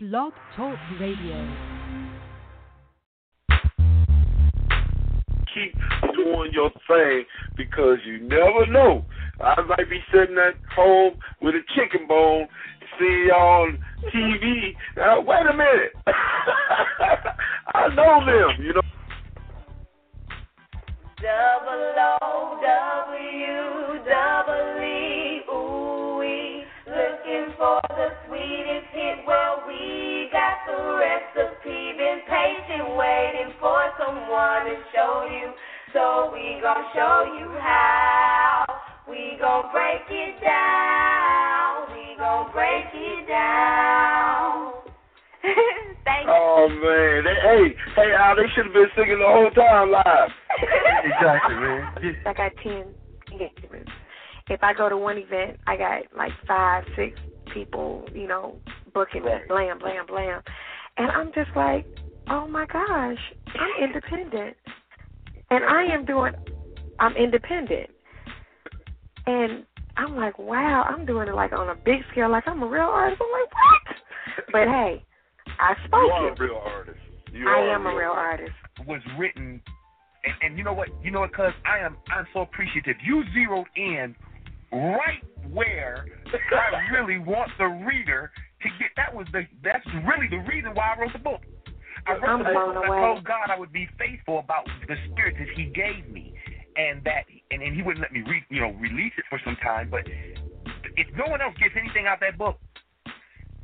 Blog Talk Radio. Keep doing your thing because you never know. I might be sitting at home with a chicken bone, see y'all on TV. Now, wait a minute. I know them, you know. Double O W double E ooh wee. Looking for the sweetest hit. Well, we got the recipe. Been patient, waiting for someone to show you. So we gon' show you how. We gon' break it down. We gon' break it down. Thank you. Oh man, they, hey, hey, Al, they should have been singing the whole time live. exactly, man. I got ten engagement. If I go to one event, I got like five, six people, you know, booking me, blam, blam, blam, and I'm just like, oh my gosh, I'm independent, and I am doing, I'm independent, and I'm like, wow, I'm doing it like on a big scale, like I'm a real artist. I'm like, what? But hey, I spoke You are it. a real artist. You I am a real artist. Was written, and, and you know what? You know what? Cause I am, I'm so appreciative. You zeroed in right where I really want the reader to get. That was the. That's really the reason why I wrote the book. I wrote I'm the book. blown I told God I would be faithful about the spirit that He gave me, and that, and, and He wouldn't let me, re, you know, release it for some time. But if no one else gets anything out of that book,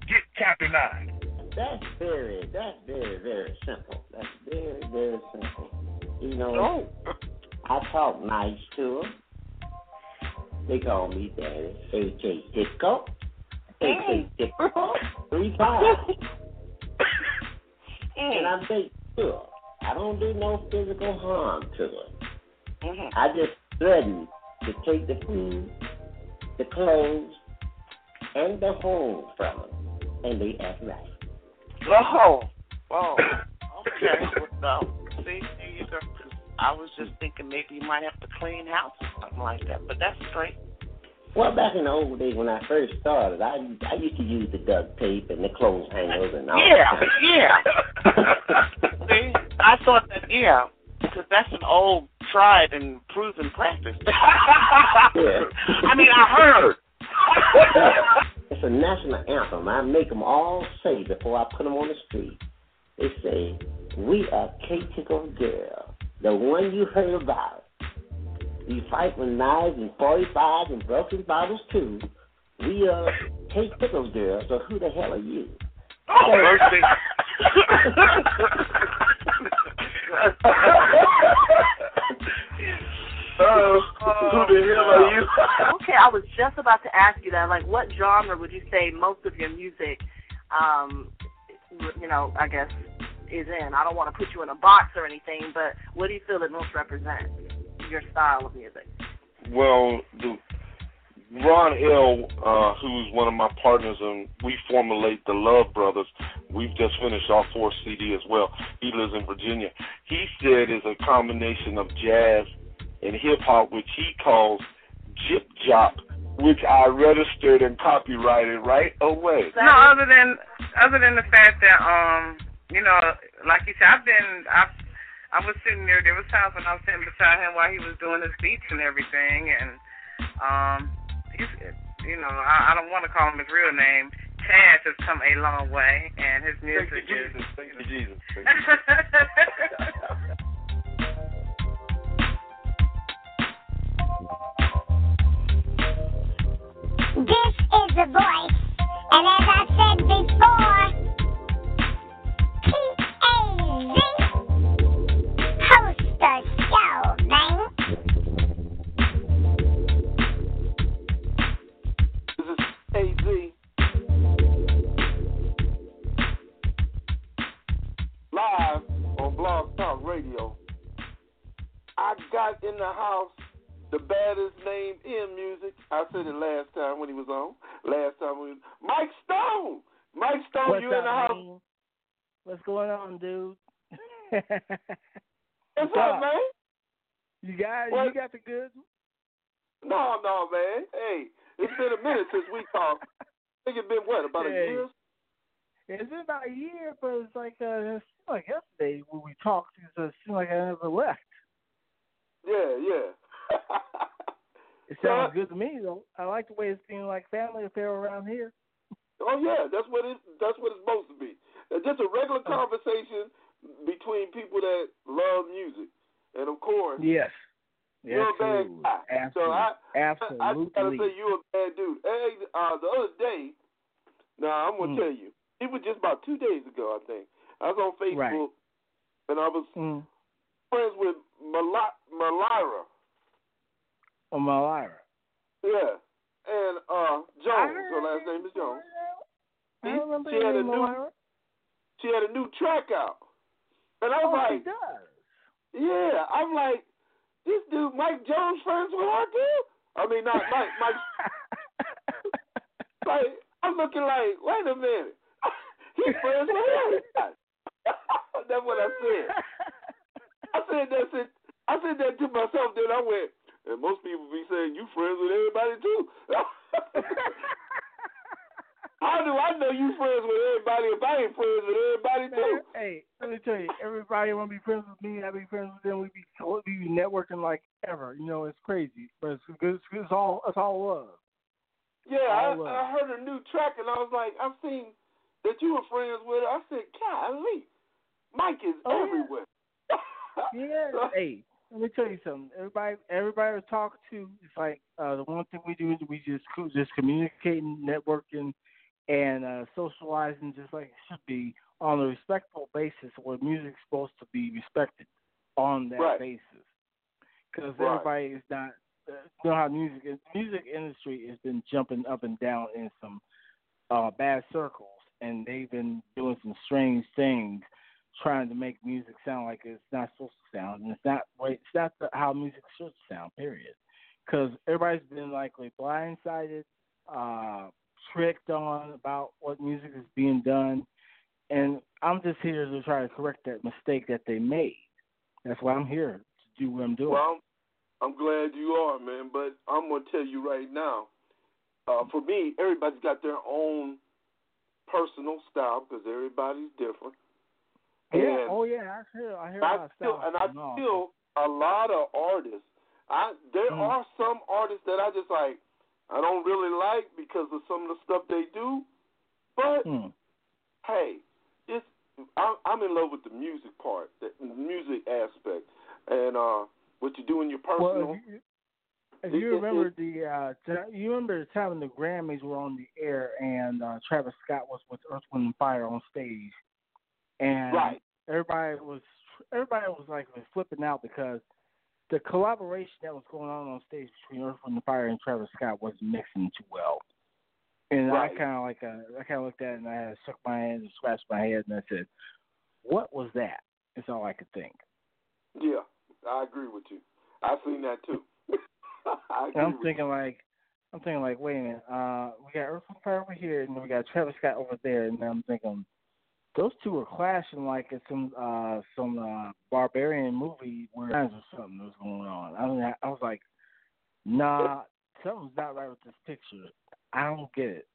get chapter nine. That's very, that's very, very simple. That's very, very simple. You know, Oh. I talk nice to them. They call me Daddy. AJ Disco. AJ Disco. Three times. and I make sure I don't do no physical harm to them. I just threaten to take the food, the clothes, and the home from them. And they act right. Oh, oh, okay. Well, see, there you go. I was just thinking maybe you might have to clean house or something like that, but that's straight. Well, back in the old days when I first started, I I used to use the duct tape and the clothes hangers and all Yeah, that. yeah. see, I thought that, yeah, because that's an old, tried and proven practice. Yeah. I mean, I heard. it's a national anthem. I make them all say before I put them on the street. They say, "We are K Tickle Girl, the one you heard about. We fight with knives and 45s and broken bottles too. We uh, K pickles, Girl. So who the hell are you?" Oh, mercy. Oh, who the hell are you? okay, I was just about to ask you that. Like, what genre would you say most of your music, um, you know, I guess, is in? I don't want to put you in a box or anything, but what do you feel it most represents your style of music? Well, the Ron L, uh, who's one of my partners, and we formulate the Love Brothers. We've just finished our fourth CD as well. He lives in Virginia. He said it's a combination of jazz and hip hop, which he calls Jip Jop, which I registered and copyrighted right away. No, other than other than the fact that um, you know, like you said, I've been I've I was sitting there. There was times when I was sitting beside him while he was doing his beats and everything, and um, he's you know I, I don't want to call him his real name. Chaz has come a long way, and his Thank music you, is. Jesus. Thank you, Jesus. Thank you. This is the voice, and as I said before, T-A-Z, host in the house the baddest name in music. I said it last time when he was on. Last time we Mike Stone. Mike Stone, What's you up, in the house. man? What's going on, dude? What's up, man? You got What? you got the goods. No, no, man. Hey, it's been a minute since we talked. I think it's been what about Hey. a year? It's been about a year, but it's like uh, it's like yesterday when we talked. It seemed like I never left. Yeah, yeah. It sounds good to me though. I like the way it's being like family affair around here. Oh yeah, that's what it that's what it's supposed to be. Uh, Just a regular Uh. conversation between people that love music, and of course, Yes. you're a bad Absolutely. guy. So Absolutely. I, I Absolutely. gotta say you're a bad dude. Hey, uh, the other day, now I'm gonna Mm. tell you, it was just about two days ago, I think. I was on Facebook, and I was Mm. friends with Mal- Malira. On my lyre. Yeah, and uh, I Jones. Her last name is Jones. I don't remember she had a the new she had a new track out, and I was Oh, she like, does. yeah, I'm like, this dude Mike Jones friends with her too. I mean, not Mike. Mike. like I'm looking like, wait a minute, he's friends with everybody. That's what I said. I said that's Said, I said that to myself. Then I went, and most people be saying you friends with everybody too. How do I know you friends with everybody if I ain't friends with everybody too? hey, let me tell you, everybody want to be friends with me. I be friends with them. We be we be networking like ever. You know, it's crazy, but it's good. It's, it's all it's all love. Yeah, I, love. I heard a new track and I was like, I've seen that you were friends with her. I said, golly, Mike is Oh, yeah. everywhere. Yeah. hey, let me tell you something. Everybody, everybody I talk to, it's like uh, the one thing we do is we just just communicating, networking, and uh, socializing, just like it should be on a respectful basis, where music's supposed to be respected on that Right. basis. Because Right. everybody is not. Uh, you know how music is. Music industry has been jumping up and down in some uh, bad circles, and they've been doing some strange things trying to make music sound like it's not supposed to sound, and it's not. It's not the, how music should sound. Period. Because everybody's been like like blindsided, uh, tricked on about what music is being done, and I'm just here to try to correct that mistake that they made. That's why I'm here to do what I'm doing. Well, I'm glad you are, man. But I'm gonna tell you right now. Uh, for me, everybody's got their own personal style because everybody's different. Yeah. And Oh yeah. I hear. I hear a I stuff. and I all. feel a lot of artists. I there Mm. are some artists that I just like. I don't really like because of some of the stuff they do. But Hmm. hey, it's I'm, I'm in love with the music part, the music aspect, and uh, what you do in your personal. Well, if you, if you it- remember the uh, you remember the time when the Grammys were on the air and uh, Travis Scott was with Earth, Wind and Fire on stage, and Right. everybody was everybody was like flipping out because the collaboration that was going on on stage between Earth, Wind and Fire and Travis Scott wasn't mixing too well. And Right. I kind of like uh, I kind of looked at it and I shook my head and scratched my head and I said, "What was that?" That's all I could think. yeah, I agree with you. I've seen that too. I'm thinking like, I'm thinking like, wait a minute, uh, we got Earth and Fire over here, and then we got Travis Scott over there, and I'm thinking, those two were clashing like it's some uh some uh barbarian movie where or something was going on. I mean, I, was like, nah, something's not right with this picture. I don't get it.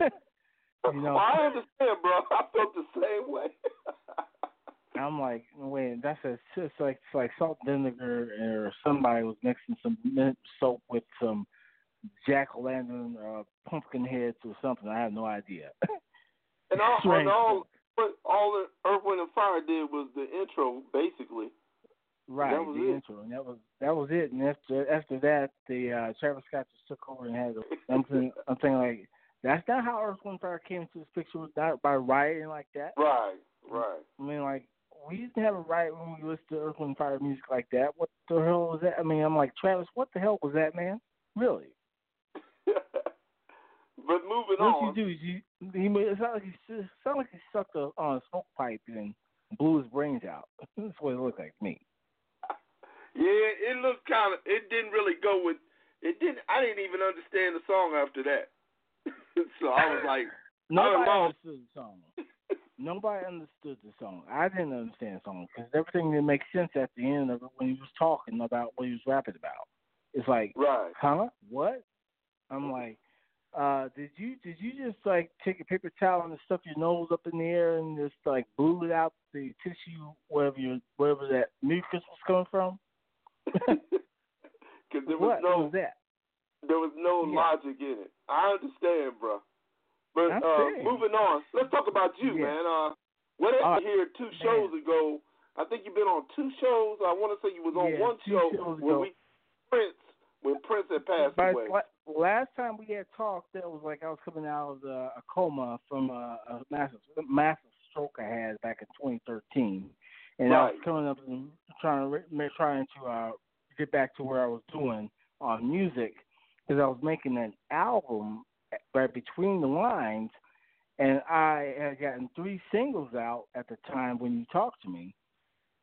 you know, I understand, bro. I felt the same way. I'm like, wait, that's a, it's like it's like salt and vinegar, or somebody was mixing some mint soap with some jack o' lantern uh, pumpkin heads or something. I have no idea. and all, and all, what all the Earth, Wind, and Fire did was the intro, basically. right, That was the it. intro, and that was that was it. And after after that, the uh, Travis Scott just took over and had. A, I'm thinking, I'm thinking like that's not how Earth, Wind, and Fire came into this picture. Was not by rioting like that. Right, right. I mean, like we didn't have a riot when we listened to Earth, Wind, and Fire music like that. What the hell was that? I mean, I'm like Travis, what the hell was that, man? Really? But moving What on. What you do is you, he made it sound like he sound like he sucked a, on a smoke pipe and blew his brains out. That's what it looked like to me. Yeah, it looked kind of. It didn't really go with. It didn't. I didn't even understand the song after that. so I was like, Nobody understood the song. Nobody understood the song. I didn't understand the song because everything didn't make sense at the end of it when he was talking about what he was rapping about. It's like, right. huh? What? I'm like, uh, did you did you just like take a paper towel and stuff your nose up in the air and just like blew it out the tissue wherever your wherever that mucus was coming from? Because there was what no was that? there was no Yeah. logic in it. I understand, bro. But uh, moving on, let's talk about you, Yeah. man. Uh, what happened right. here two shows ago? I think you've been on two shows. I want to say you was on Yeah, one show when we Prince when Prince had passed But away. Last time we had talked, that was like I was coming out of the, a coma from a, a massive massive stroke I had back in 2013, and I was coming up and trying to trying to uh, get back to where I was doing on music because I was making an album right between the lines, and I had gotten three singles out at the time when you talked to me.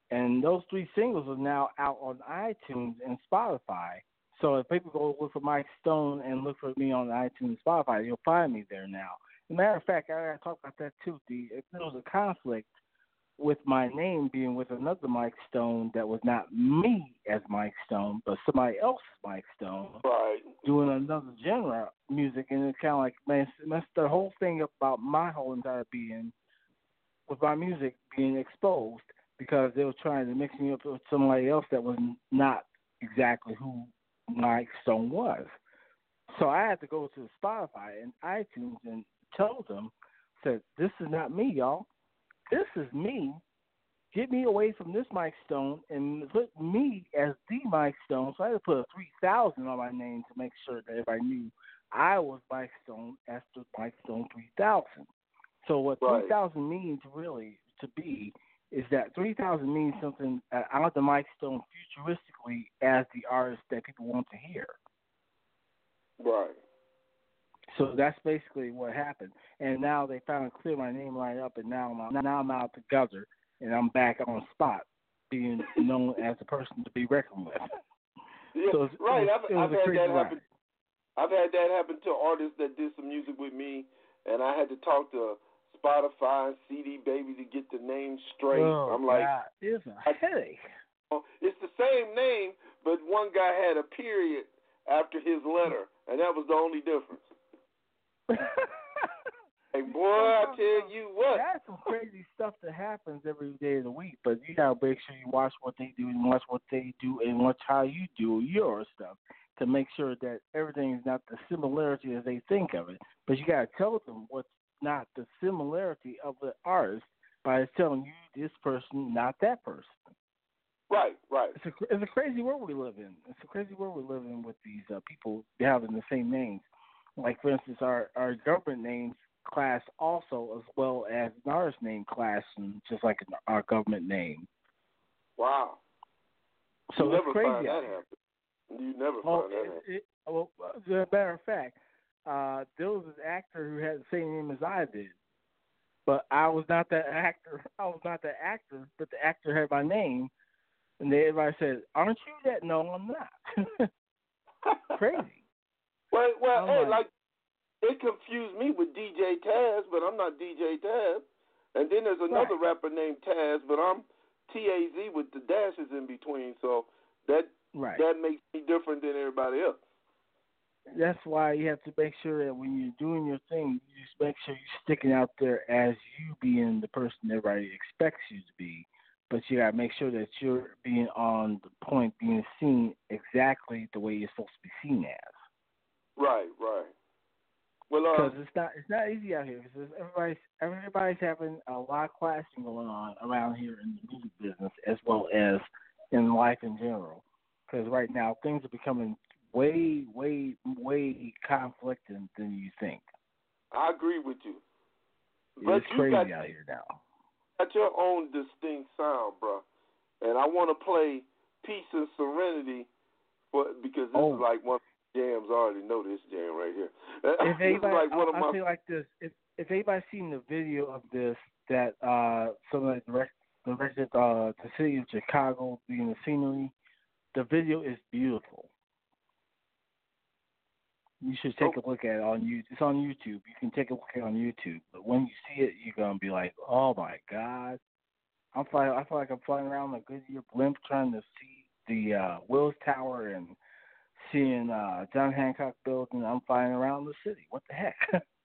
And those three singles are now out on iTunes and Spotify. So if people go look for Mike Stone and look for me on iTunes and Spotify, you'll find me there now. As a matter of fact, I gotta talk about that too. The if there was a conflict with my name being with another Mike Stone that was not me as Mike Stone, but somebody else Mike Stone Right. doing another genre of music, and it's kind of like man, messed the whole thing up about my whole entire being with my music being exposed because they were trying to mix me up with somebody else that was not exactly who Mike Stone was. So I had to go to Spotify and iTunes and tell them, said, "This is not me, y'all. This is me. Get me away from this Mike Stone and put me as the Mike Stone." So I had to put a three thousand on my name to make sure that everybody knew I was Mike Stone as the Mike Stone three thousand. So what Right. three thousand means really to be is that three thousand means something uh, out the Mike Stone futuristically as the artist that people want to hear. Right. So that's basically what happened. And now they finally cleared my name right up, and now I'm now I'm out together, and I'm back on spot, being known as a person to be reckoned with. Yeah, So it's- right. was- I've, I've had that ride. happen. I've had that happen to artists that did some music with me, and I had to talk to Spotify and CD Baby to get the name straight. Oh, I'm like, God, it's a headache. it's the same name, but one guy had a period after his letter, and that was the only difference. Hey, boy, I tell uh, you what. That's some crazy stuff that happens every day of the week, but you gotta make sure you watch what they do and watch what they do and watch how you do your stuff to make sure that everything is not the similarity as they think of it. But you gotta tell them what's not the similarity of the artist by telling you this person, not that person. Right, right. It's a it's a crazy world we live in. It's a crazy world we live in with these uh, people having the same names. Like for instance, our our government names class also as well as an artist name class, and just like an, our government name. Wow. So you it's never crazy. find that here. You never Well, find that it, it, well, as a matter of fact, uh, there was an actor who had the same name as I did, but I was not that actor. I was not that actor, but the actor had my name, and they, everybody said, "Aren't you that?" No, I'm not. Crazy. Well, well, I'm hey, like- like it confused me with DJ Taz, but I'm not DJ Taz. And then there's another rapper named Taz, but I'm T A Z with the dashes in between. So that Right. that makes me different than everybody else. That's why you have to make sure that when you're doing your thing, you just make sure you're sticking out there as you being the person everybody expects you to be. But you gotta make sure that you're being on the point, being seen exactly the way you're supposed to be seen as. Right, right. Well, uh, Because it's not it's not easy out here. Because everybody's everybody's having a lot of clashing going on around here in the music business as well as in life in general. Because right now things are becoming way, way, way conflicting than you think. I agree with you. But it's you crazy got, out here now. got your own distinct sound, bro. And I want to play Peace and Serenity for because this Oh. is like one of the jams. I already know this jam right here. If anybody, like one I'll, of my say like this: if if anybody's seen the video of this, that uh, somebody direct, directed uh, the city of Chicago being the scenery, the video is beautiful. You should take a look at it on you. It's on YouTube. You can take a look at it on YouTube. But when you see it, you're gonna be like, "Oh my God!" I'm flying. I feel like I'm flying around a Goodyear blimp trying to see the uh, Willis Tower and seeing uh, John Hancock building. I'm flying around the city. What the heck?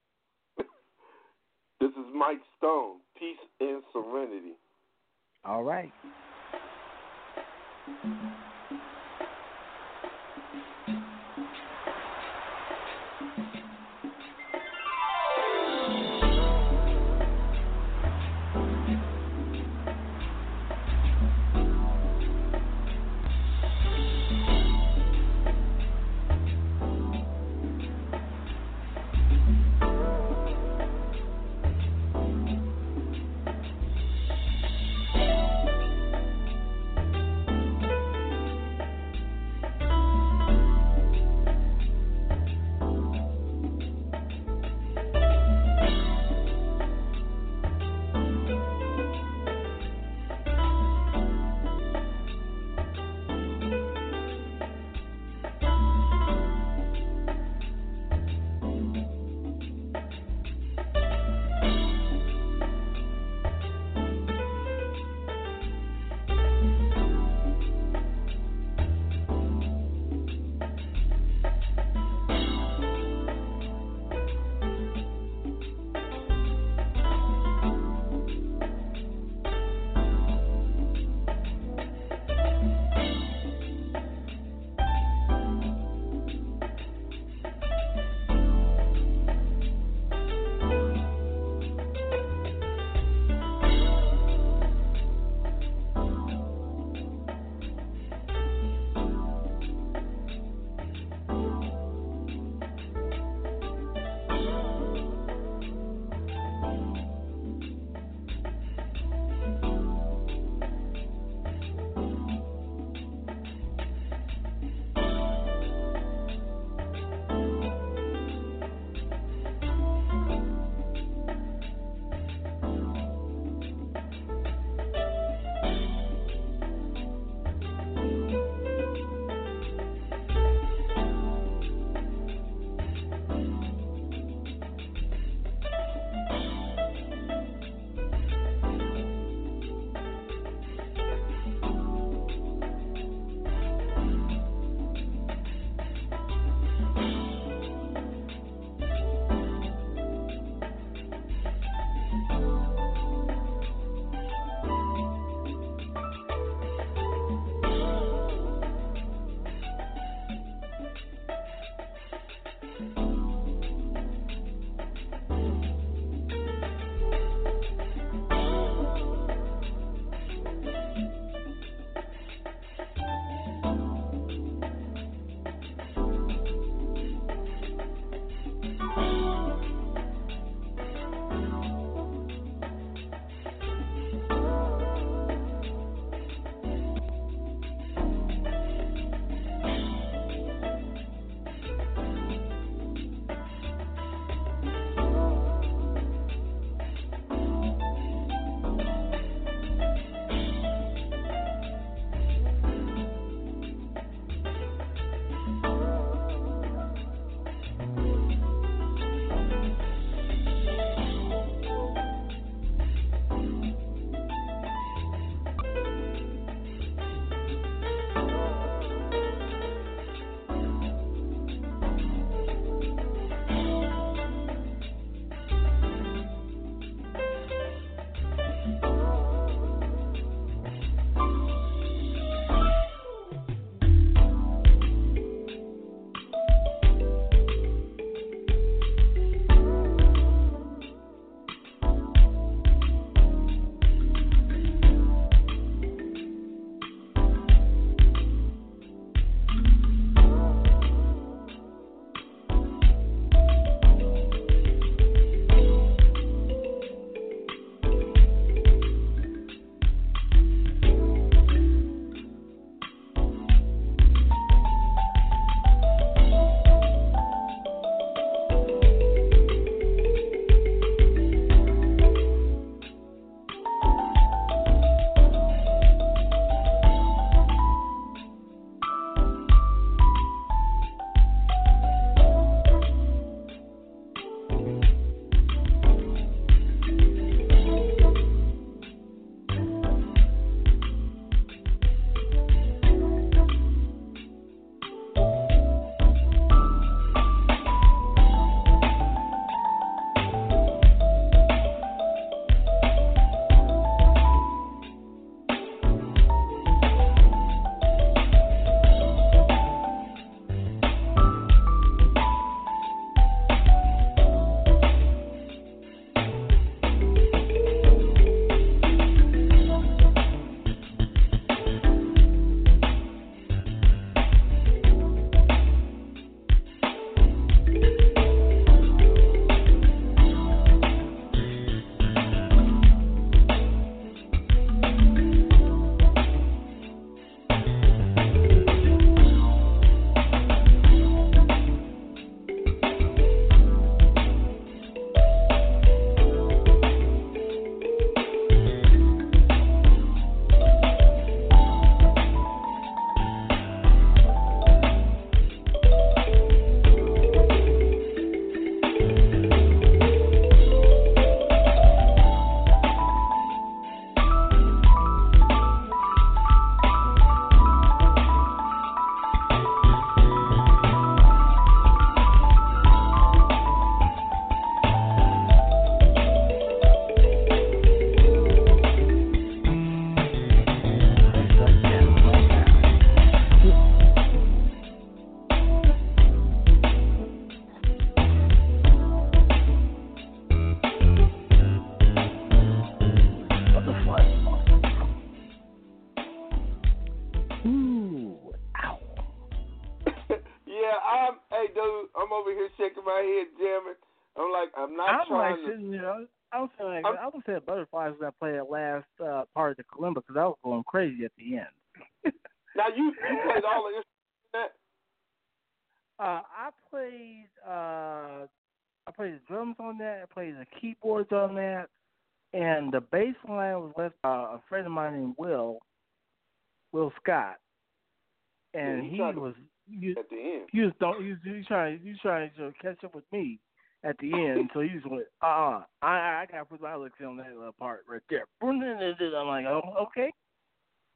was trying he was trying to catch up with me at the end. so he was like, uh, uh I I gotta put my licks on that little part right there. I'm like, oh, okay.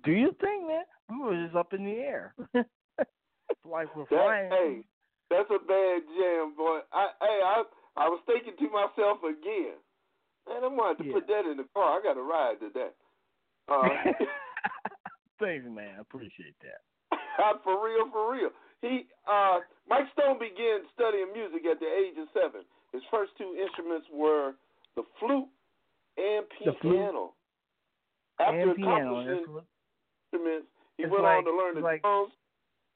Do you think, man? We were just up in the air, like we're That, flying. hey, that's a bad jam, boy. I hey, I I was thinking to myself again, man, I'm gonna to Yeah. put that in the car. I got to ride to that. Uh, Thanks, man. I appreciate that. for real, for real. He uh Mike Stone began studying music at the age of seven. His first two instruments were the flute and The flute piano. After and piano. instruments, he it's went like- on to learn the like- drums,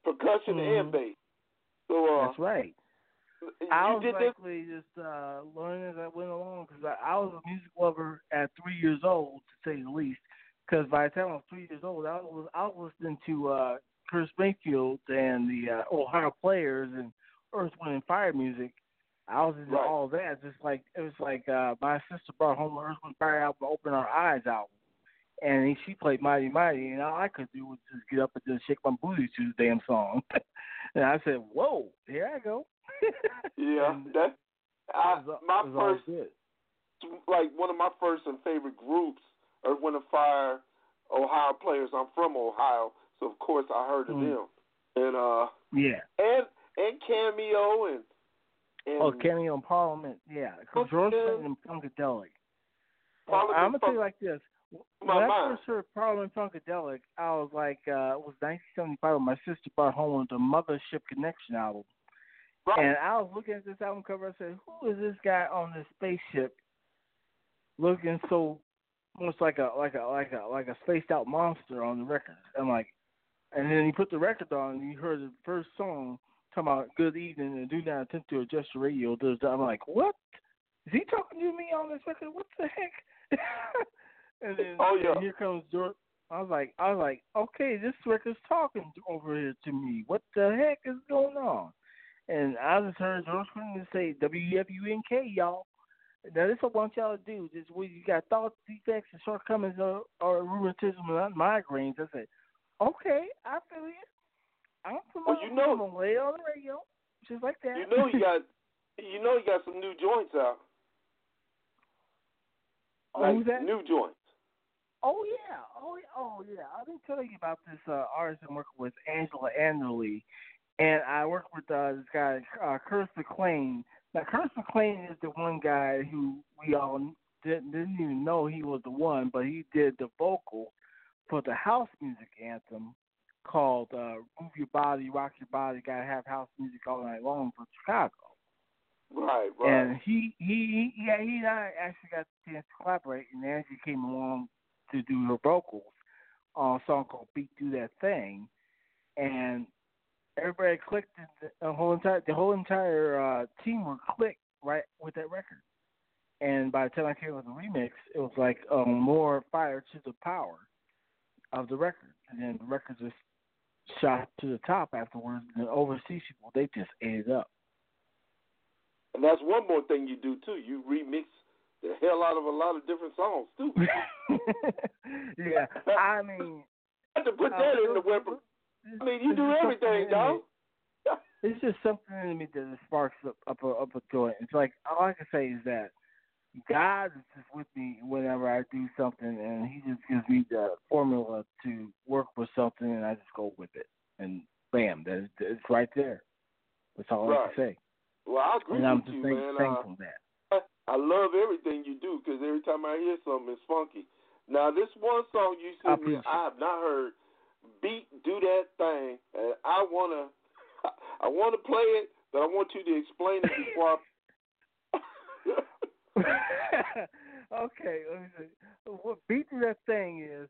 percussion, and Mhm. bass. So uh, that's right. I was did this. just uh, learning as I went along because I, I was a music lover at three years old, to say the least. Because by the time I was three years old, I was I was listening to uh, Chris Springfield and the uh, Ohio Players and Earth, Wind and Fire music. I was into Right. all that. Just like it was like uh, my sister brought home the Earth, Wind Fire album, Open Our Eyes album, and he, she played Mighty Mighty, and all I could do was just get up and just shake my booty to the damn song. and I said, "Whoa, here I go." Yeah, that I, was, my it was all first like one of my first and favorite groups, Earth, Wind and Fire, Ohio players. I'm from Ohio, so of course I heard of Mm. them. And uh Yeah. and and cameo and and Oh, Cameo in Parliament. Yeah. What's George the- Clinton and Funkadelic. Parliament I'm gonna tell you like this. my When I first heard Parliament Funkadelic, I was like, uh, it was 1975. when My sister brought home the Mothership Connection album, Right. and I was looking at this album cover. I said, "Who is this guy on this spaceship, looking so almost like a like a like a like a spaced out monster on the record?" I'm like, and then he put the record on, and you heard the first song talking about "Good Evening" and "Do Not Attempt to Adjust Your Radio." I'm like, what? Is he talking to me on this record? What the heck? and then Oh, yeah. and here comes George. I was like, I was like, okay, this record's talking over here to me. What the heck is going on? And I just heard George Clinton say WFUNK, y'all. Now this is what I want y'all to do. This where you got thoughts, defects, and shortcomings, or, or rheumatism and migraines. I said, okay, I feel you. I'm from Well, you know- I'm gonna lay it on the radio, just like that. you know he got you know he got some new joints out. Oh, Like that? new joints. Oh yeah, oh yeah, oh yeah. I've been telling you about this uh, artist I'm working with, Angela Anderley, and I work with uh, this guy, uh, Curtis McClain. Now, Curtis McClain is the one guy who we all didn't, didn't even know he was the one, but he did the vocal for the house music anthem called uh, "Move Your Body, Rock Your Body, Gotta Have House Music All Night Long" for Chicago. Right, right. And he he he yeah, he and I actually got the chance to collaborate, and Angie came along to do her vocals on a song called "Beat Do That Thing," and everybody clicked. the whole entire the whole entire uh, team were clicked right with that record. And by the time I came with the remix, it was like um, more fire to the power of the record, and then the record just shot to the top afterwards. And the overseas people they just ate it up. And that's one more thing you do too. You remix the hell out of a lot of different songs too. yeah, I mean, I have to put uh, that in the weapon. I mean, you do everything, dog. It's just something in me that sparks up up a, up a joint. It's like all I can say is that God is just with me whenever I do something, and He just gives me the formula to work with something, and I just go with it, and bam, that it's right there. That's all I Right. can say. Well, I agree and I'm with just you, thank- man. thankful Uh, that. I love everything you do because every time I hear something, it's funky. Now, this one song you I sent me, I have not heard. Beat, do that thing, and I wanna, I wanna play it, but I want you to explain it before. I... okay. What beat to that thing is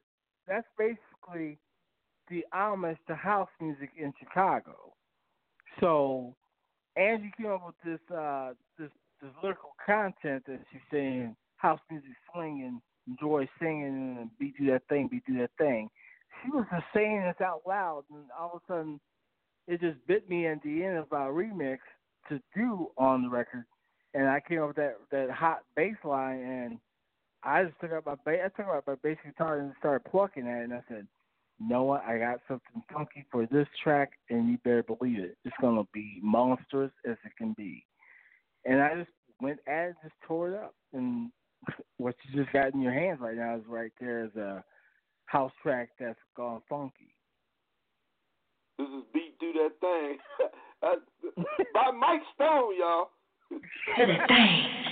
that's basically the homage to house music in Chicago. So Angie came up with this uh this this lyrical content that she's saying house music swinging, enjoy singing and beat do that thing, beat do that thing. She was just saying this out loud and all of a sudden it just bit me at the end of our remix to do on the record and I came up with that that hot bass line and I just took out my bass I took out my bass guitar and started plucking at it and I said, Noah, I got something funky for this track, and you better believe it. It's gonna be monstrous as it can be. And I just went at it, just tore it up. And what you just got in your hands right now is right there is a house track that's gone funky. This is Beat Do That Thing by Mike Stone, y'all. Do that thing.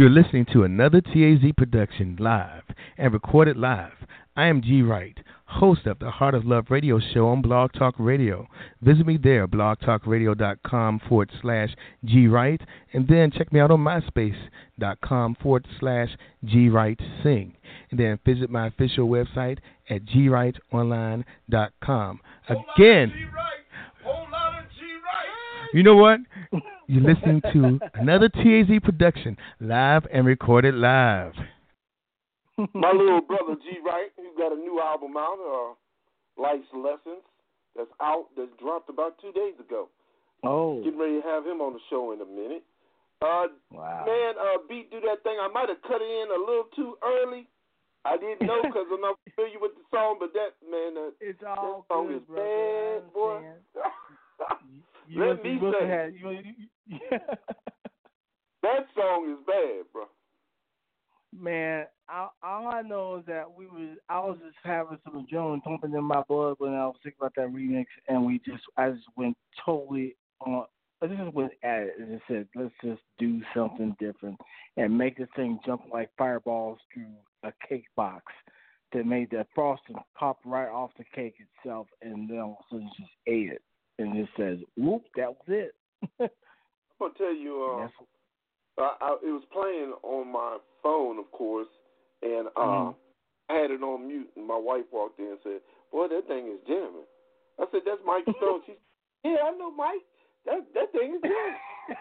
You're listening to another TAZ production live and recorded live. I am G Wright, host of the Heart of Love radio show on Blog Talk Radio. Visit me there, blogtalkradio.com forward slash G Wright, and then check me out on myspace.com forward slash G Wright Sing. And then visit my official website at gwrightonline.com. Again, you know what? You're listening to another TAZ production, live and recorded live. My little brother G Wright, who got a new album out, uh, Life's Lessons, that's out, that dropped about two days ago. Oh. Getting ready to have him on the show in a minute. Uh, wow. Man, uh, beat do that thing. I might have cut it in a little too early. I didn't know because I'm not familiar with the song, but that man, uh, it's all that song good, is brother. bad, boy. You Let me you must say, have had- you- you- that song is bad, bro. Man, all, all I know is that we was I was just having some adrenaline pumping in my blood when I was thinking about that remix, and we just I just went totally on. I just went at it and just said, let's just do something different and make this thing jump like fireballs through a cake box that made that frosting pop right off the cake itself, and then all of a sudden just ate it and just says, whoop, that was it. I'm gonna tell you, uh, I, I, it was playing on my phone, of course, and uh, Mhm. I had it on mute. And my wife walked in and said, "Boy, that thing is jamming." I said, "That's Mike Stone." She, said, "Yeah, I know Mike. That that thing is jamming."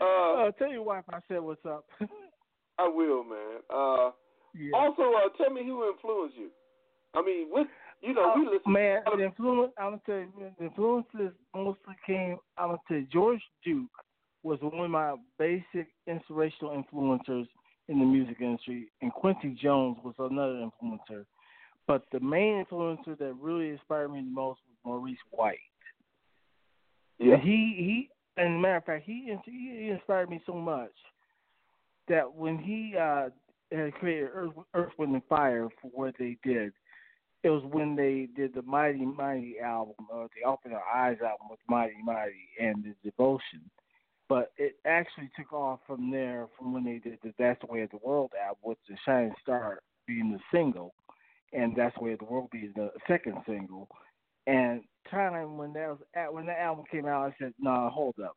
uh, oh, tell your wife I said what's up. I will, man. Uh, Yeah. Also, uh, tell me who influenced you. I mean, what you know, we listen. Oh, Man, the influence I'm gonna tell you, the influences mostly came. I'm gonna tell you, George Duke was one of my basic inspirational influencers in the music industry, and Quincy Jones was another influencer. But the main influencer that really inspired me the most was Maurice White. Yeah. He he, and as a matter of fact, he he inspired me so much that when he uh had created Earth, Earth, Wind, and Fire for what they did, it was when they did the Mighty Mighty album, or the Open Our Eyes album with Mighty Mighty and the Devotion. But it actually took off from there, from when they did the That's the Way of the World album, with the Shining Star being the single, and That's the Way of the World being the second single. And time when that was at, when that album came out, I said, "No, nah, hold up,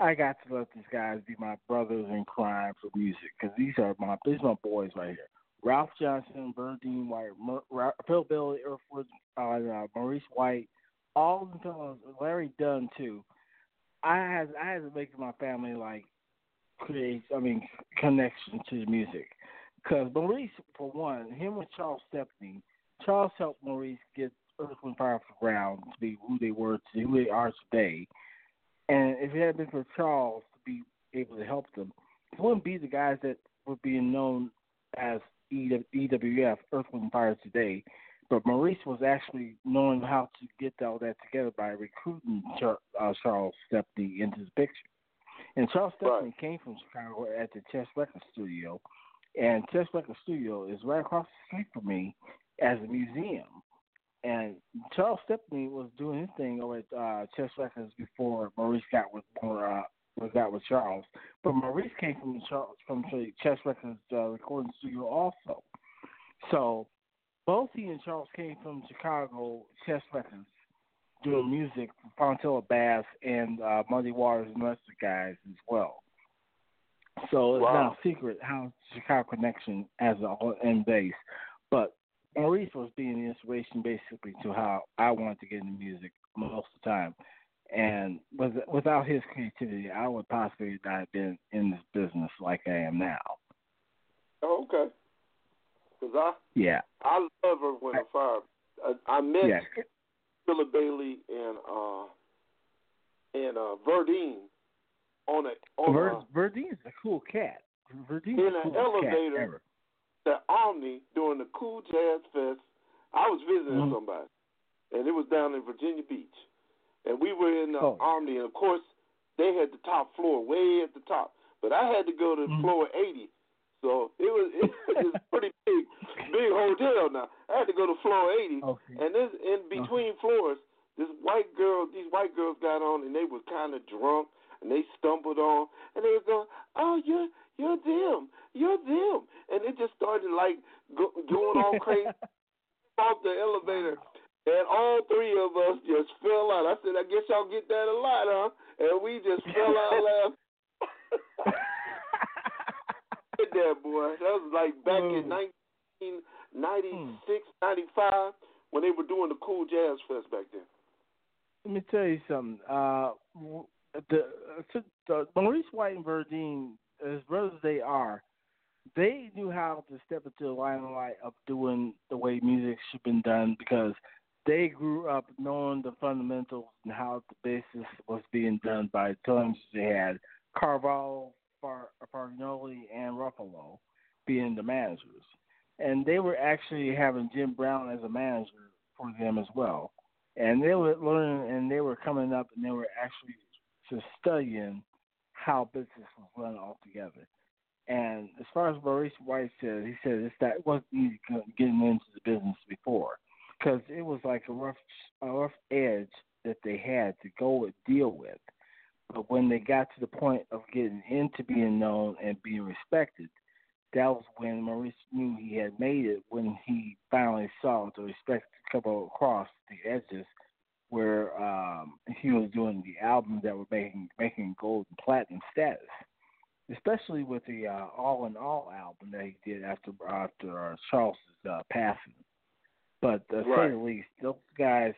I got to let these guys be my brothers in crime for music because these are my these are my boys right here. Ralph Johnson, Verdine White, Mer, Phil Bailey, Earthwood, uh, uh, Maurice White, all of them fellows, Larry Dunn too. I had I had to make my family like create I mean connection to the music because Maurice for one, him and Charles Stepney, Charles helped Maurice get Earth Wind Fire off the ground to be who they were to who they are today. And if it had been for Charles to be able to help them, it wouldn't be the guys that were being known as EWF, Earth, Wind, Fire today. But Maurice was actually knowing how to get all that together by recruiting Char- uh, Charles Stepney into the picture. And Charles Stepney came from Chicago at the Chess Record Studio. And Chess Record Studio is right across the street from me as a museum. And Charles Stepney was doing his thing over at uh, Chess Records before Maurice got with more, uh, got with Charles. But Maurice came from Charles from the Chess Records uh, recording studio also. So both he and Charles came from Chicago Chess Records doing music for Fontella Bass and uh, Muddy Waters and the rest of the guys as well. So it's Wow. not a secret how Chicago Connection has a whole end base. But Maurice was being the inspiration basically to how I wanted to get into music most of the time. Without his creativity, I would possibly not have been in this business like I am now. Oh, okay. Because I Yeah. I love her when I, Fire. I, I met Yeah. Philip Bailey and uh and uh Verdine on a on Ver, a, Verdine's a cool cat. Verdine's in an elevator the Omni during the Cool Jazz Fest. I was visiting Mhm. somebody, and it was down in Virginia Beach, and we were in the Oh. Omni, and of course they had the top floor way at the top, but I had to go to Mhm. floor 80, so it was it was pretty big, big hotel. Now I had to go to floor 80, Okay. and this in between floors, this white girl, these white girls got on, and they were kind of drunk. and they stumbled on, and they was going, "Oh, you're you're them, you're them," and it just started like go, going all crazy off the elevator, and all three of us just fell out. I said, "I guess y'all get that a lot, huh?" And we just fell out laughing. that boy, that was like back in 1996, 95 when they were doing the Cool Jazz Fest back then. Let me tell you something. Uh, the, uh, the Maurice White and Verdine, as brothers they are, they knew how to step into the limelight of doing the way music should have been done because they grew up knowing the fundamentals and how the basis was being done by the times they had Cavallo, Far, Fargnoli, and Ruffalo being the managers. And they were actually having Jim Brown as a manager for them as well. And they were learning and they were coming up and they were actually just studying how business was run altogether. And as far as Maurice White said, he said it's that wasn't easy getting into the business before because it was like a rough, a rough edge that they had to go and deal with. But when they got to the point of getting into being known and being respected, that was when Maurice knew he had made it when he finally saw the respect come across the edges where um he was doing the albums that were making making gold and platinum status. Especially with the uh, All in All album that he did after after uh, Charles's uh, passing. But uh, right. say the least, those guys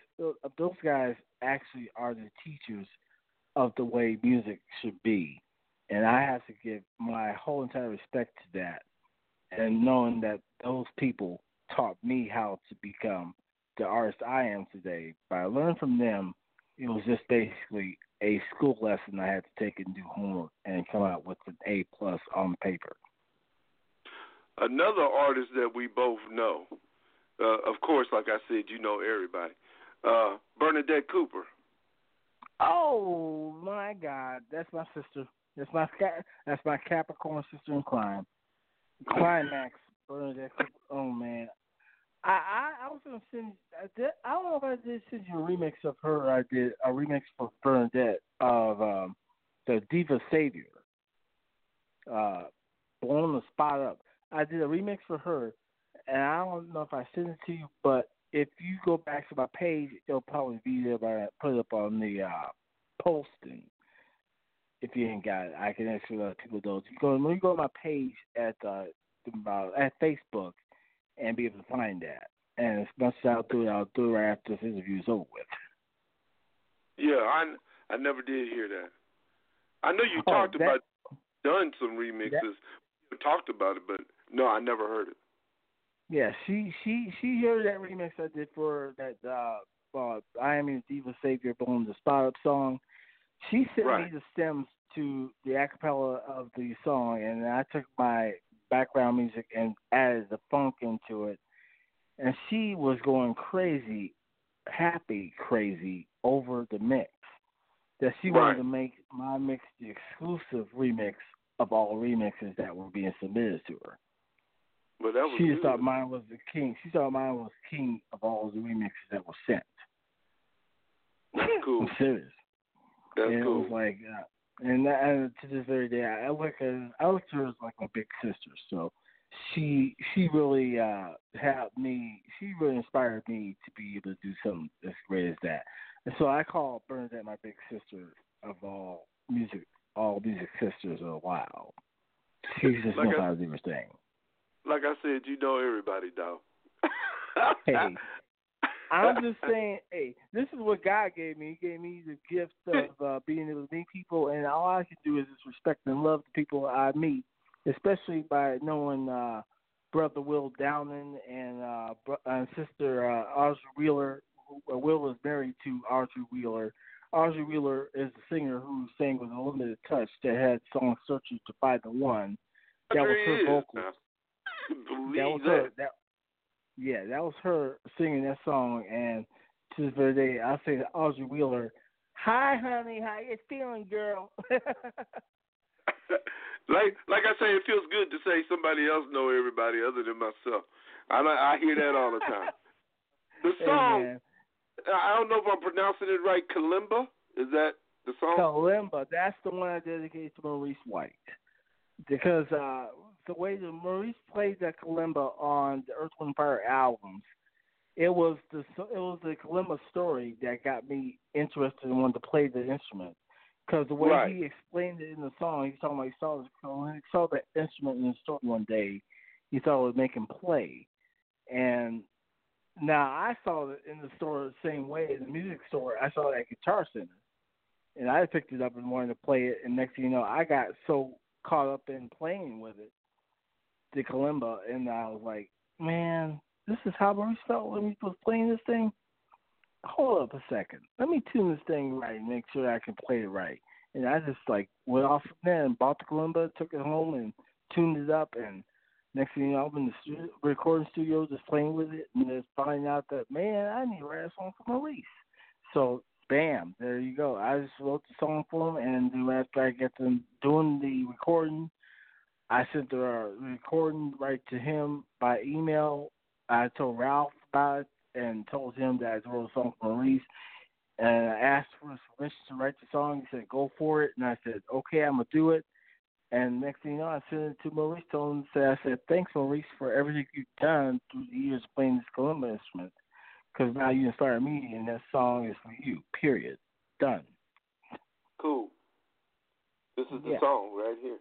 those guys actually are the teachers of the way music should be. And I have to give my whole entire respect to that. And knowing that those people taught me how to become the artist I am today. But I learned from them, it was just basically a school lesson I had to take and do homework and come out with an A plus on paper. Another artist that we both know, uh, of course, like I said, you know everybody, uh, Bernadette Cooper. Oh my God, that's my sister. That's my that's my Capricorn sister in crime. Klymaxx, Bernadette. Cooper. Oh man, I, I I was gonna send. I, did, I don't know if I did send you a remix of her. I did a remix for Bernadette of um, the Diva Savior. Uh, blowing the spot up. I did a remix for her, and I don't know if I sent it to you, but if you go back to my page, it'll probably be there. I put it up on the uh, posting. If you ain't got it, I can actually let people know. You go when you go to my page at uh, at Facebook and be able to find that. And as much as I'll do it, I'll do it right after this interview is over with. Yeah, I I never did hear that. I know you Oh, talked that- about done some remixes. You talked about it, but no, I never heard it. Yeah, she she she heard that remix I did for that uh, uh I Am Your Diva Savior Boom the Spot Up song. She sent Right. me the stems to the acapella of the song and I took my background music and added the funk into it. And she was going crazy, happy crazy over the mix. That she Right. wanted to make my mix the exclusive remix of all remixes that were being submitted to her. But that was She just good. thought mine was the king. She thought mine was king of all the remixes that were sent. That's cool. I'm serious. That's and cool. it was like, uh, and, that, and to this very day, I look at I look at her as like my big sister. So she she really uh helped me. She really inspired me to be able to do something as great as that. And so I call Bernadette my big sister of all music, all music sisters of a while. She just Like knows I- how to do her thing. Like I said, you know everybody, dog. Hey, I'm just saying, hey, this is what God gave me. He gave me the gift of uh, being able to meet people, and all I can do is just respect and love the people I meet, especially by knowing uh, Brother Will Downing and uh, and Sister uh, Audrey Wheeler. uh, Will is married to Audrey Wheeler. Audrey Wheeler is the singer who sang with a limited touch that had song "Searching to Find the One." That was her vocals. Believe that was her. That yeah, that was her singing that song. And to this very day, I say to Audrey Wheeler, "Hi, honey, how you feeling, girl?" like like I say, it feels good to say somebody else know everybody other than myself. I I hear that all the time. The song. I don't know if I'm pronouncing it right. Kalimba is that The song. Kalimba. That's the one I dedicated to Maurice White because uh, the way that Maurice played that kalimba on the Earth, Wind, Fire albums, it was the it was the kalimba story that got me interested in wanting to play the instrument. Because the way Right. he explained it in the song, he's talking about he saw he saw the instrument in the store one day, he thought it would make him play, and now I saw it in the store the same way in the music store. I saw it at Guitar Center, and I picked it up and wanted to play it. And next thing you know, I got so caught up in playing with it, the kalimba, and I was like, man, this is how Maurice felt when he was playing this thing. Hold up a second. Let me tune this thing right and make sure I can play it right. And I just like went off from there and bought the kalimba, took it home and tuned it up. And next thing you know, I'm in the studio, recording studio just playing with it and just finding out that, man, I need to write a song for Maurice. So, bam, there you go. I just wrote the song for him. And then after I get them doing the recording, I sent the recording right to him by email. I told Ralph about it and told him that I wrote a song for Maurice. And I asked for his permission to write the song. He said, go for it. And I said, okay, I'm going to do it. And next thing you know, I sent it to Maurice. Told him, said, I said, thanks, Maurice, for everything you've done through the years playing this kalimba instrument. Because now you inspire me, and that song is for you, period. Done. Cool. This is the Yeah. song right here.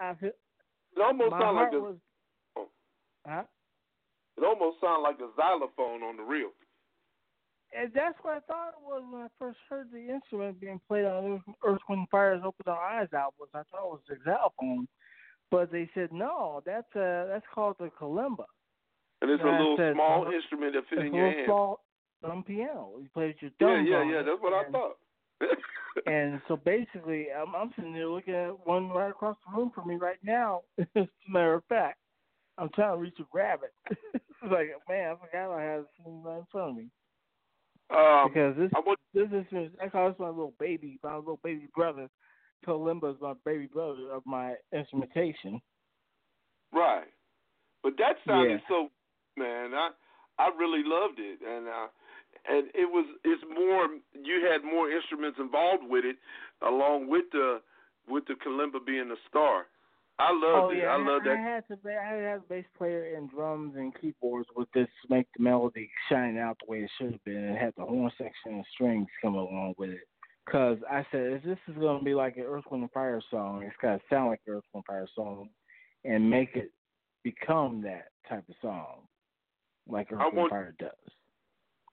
Almost my sound like a, was. Huh? it almost sound like a xylophone on the reel. And that's what I thought it was when I first heard the instrument being played on Earth, Wind Fire's "Open Our Eyes" album. I thought it was the xylophone, but they said no, that's uh that's called the kalimba. And it's And a I little said, small uh, instrument that fit It's in a your hand. small thumb piano. You play with your thumb. Yeah, yeah, yeah. That's what I thought. And so basically, I'm, I'm sitting there looking at one right across the room from me right now. As a matter of fact, I'm trying to reach and grab it. it's like, man, I forgot I had sitting right in front of me. Um, because this I want, this is I call this my little baby, my little baby brother. Kalimba is my baby brother of my instrumentation. right. But that sounded Yeah. so, man. I I really loved it, and uh, and it was it's more. You had more instruments involved with it, along with the with the kalimba being the star. I loved oh it. yeah, I love I that. had to. I had a bass player and drums and keyboards with this to make the melody shine out the way it should have been. and had the horn section and strings come along with it. Cause I said, if this is gonna be like an Earth, Wind and Fire song, it's gotta sound like an Earth, Wind and Fire song, and make it become that type of song, like Earth, I Wind and Fire does.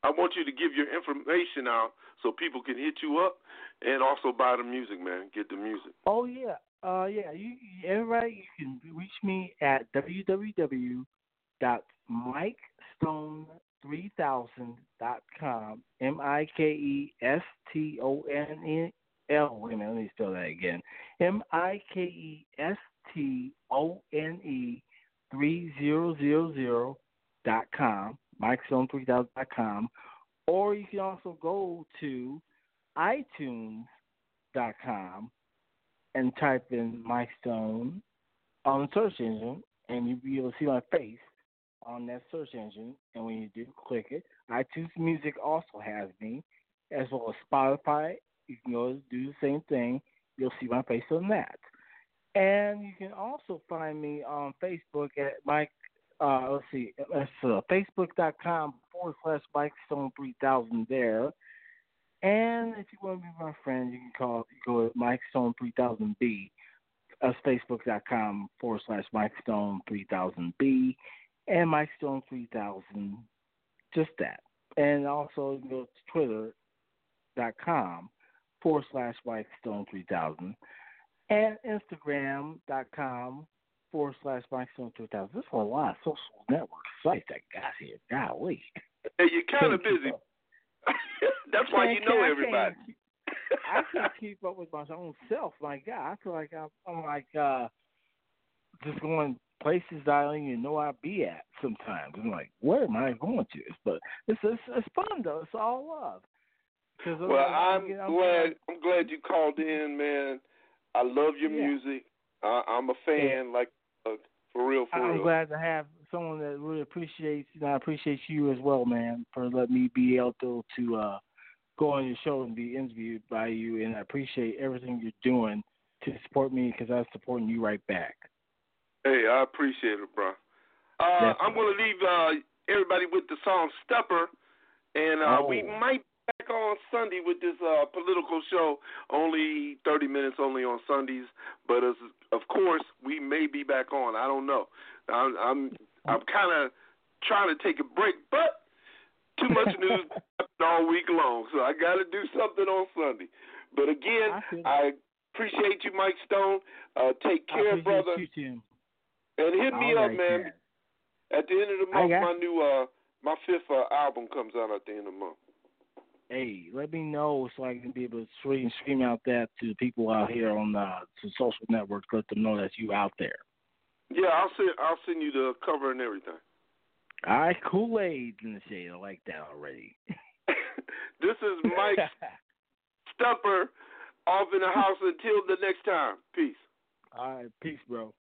I want you to give your information out so people can hit you up and also buy the music, man. Get the music. Oh yeah, uh, yeah. You, everybody, you can reach me at www.mikestone3000.com. M I K E S T O N E L. Wait a minute, let me spell that again. M I K E S T O N E three zero zero zero dot com. Mikestone3000 dot. Or you can also go to iTunes.com and type in Mike Stone on the search engine, and you'll be able to see my face on that search engine. And when you do, click it. iTunes Music also has me, as well as Spotify. You can go do the same thing. You'll see my face on that. And you can also find me on Facebook at Mike. Uh, let's see, it's uh, facebook.com forward slash Mike Stone 3000 there. And if you want to be my friend, you can call go to Mike Stone 3000B. That's facebook.com forward slash Mike Stone 3000B and Mike Stone 3000. Just that. And also you go to twitter.com forward slash Mike Stone 3000 and instagram.com forward slash Mike Stone 3000. There's a lot of social network sites that got here. Golly. Hey, you're kind of busy. That's why you know everybody. I can't keep up with my own self. My God, I feel like I'm, I'm like uh, just going places that I don't even know I'd be at sometimes. I'm like, where am I going to? But it's it's, it's fun though. It's all love. Well, I'm glad. I'm glad you called in, man. I love your Yeah. music. I, I'm a fan, like uh, for real, for I'm real. glad to have someone that really appreciates, and I appreciate you as well, man, for letting me be able to, to uh, go on your show and be interviewed by you. And I appreciate everything you're doing to support me because I'm supporting you right back. Hey, I appreciate it, bro. Uh, I'm going to leave uh, everybody with the song "Stepper," and uh, Oh. we might back on Sunday with this uh, political show. Only 30 minutes, only on Sundays. But as, of course, we may be back on. I don't know. I'm I'm, I'm kind of trying to take a break, but too much news all week long, so I got to do something on Sunday. But again, I appreciate you, Mike Stone. Uh, take care, brother. you, Tim. And hit me All up, man. man. At the end of the month, my new uh my fifth uh, album comes out at the end of the month. Hey, let me know so I can be able to scream, scream out that to the people out here on uh, the social networks. Let them know that you out there. Yeah, I'll send I'll send you the cover and everything. All right, Kool Aid in the shade. I like that already. This is Mike Stumper off in the house. Until the next time, peace. All right, peace, bro.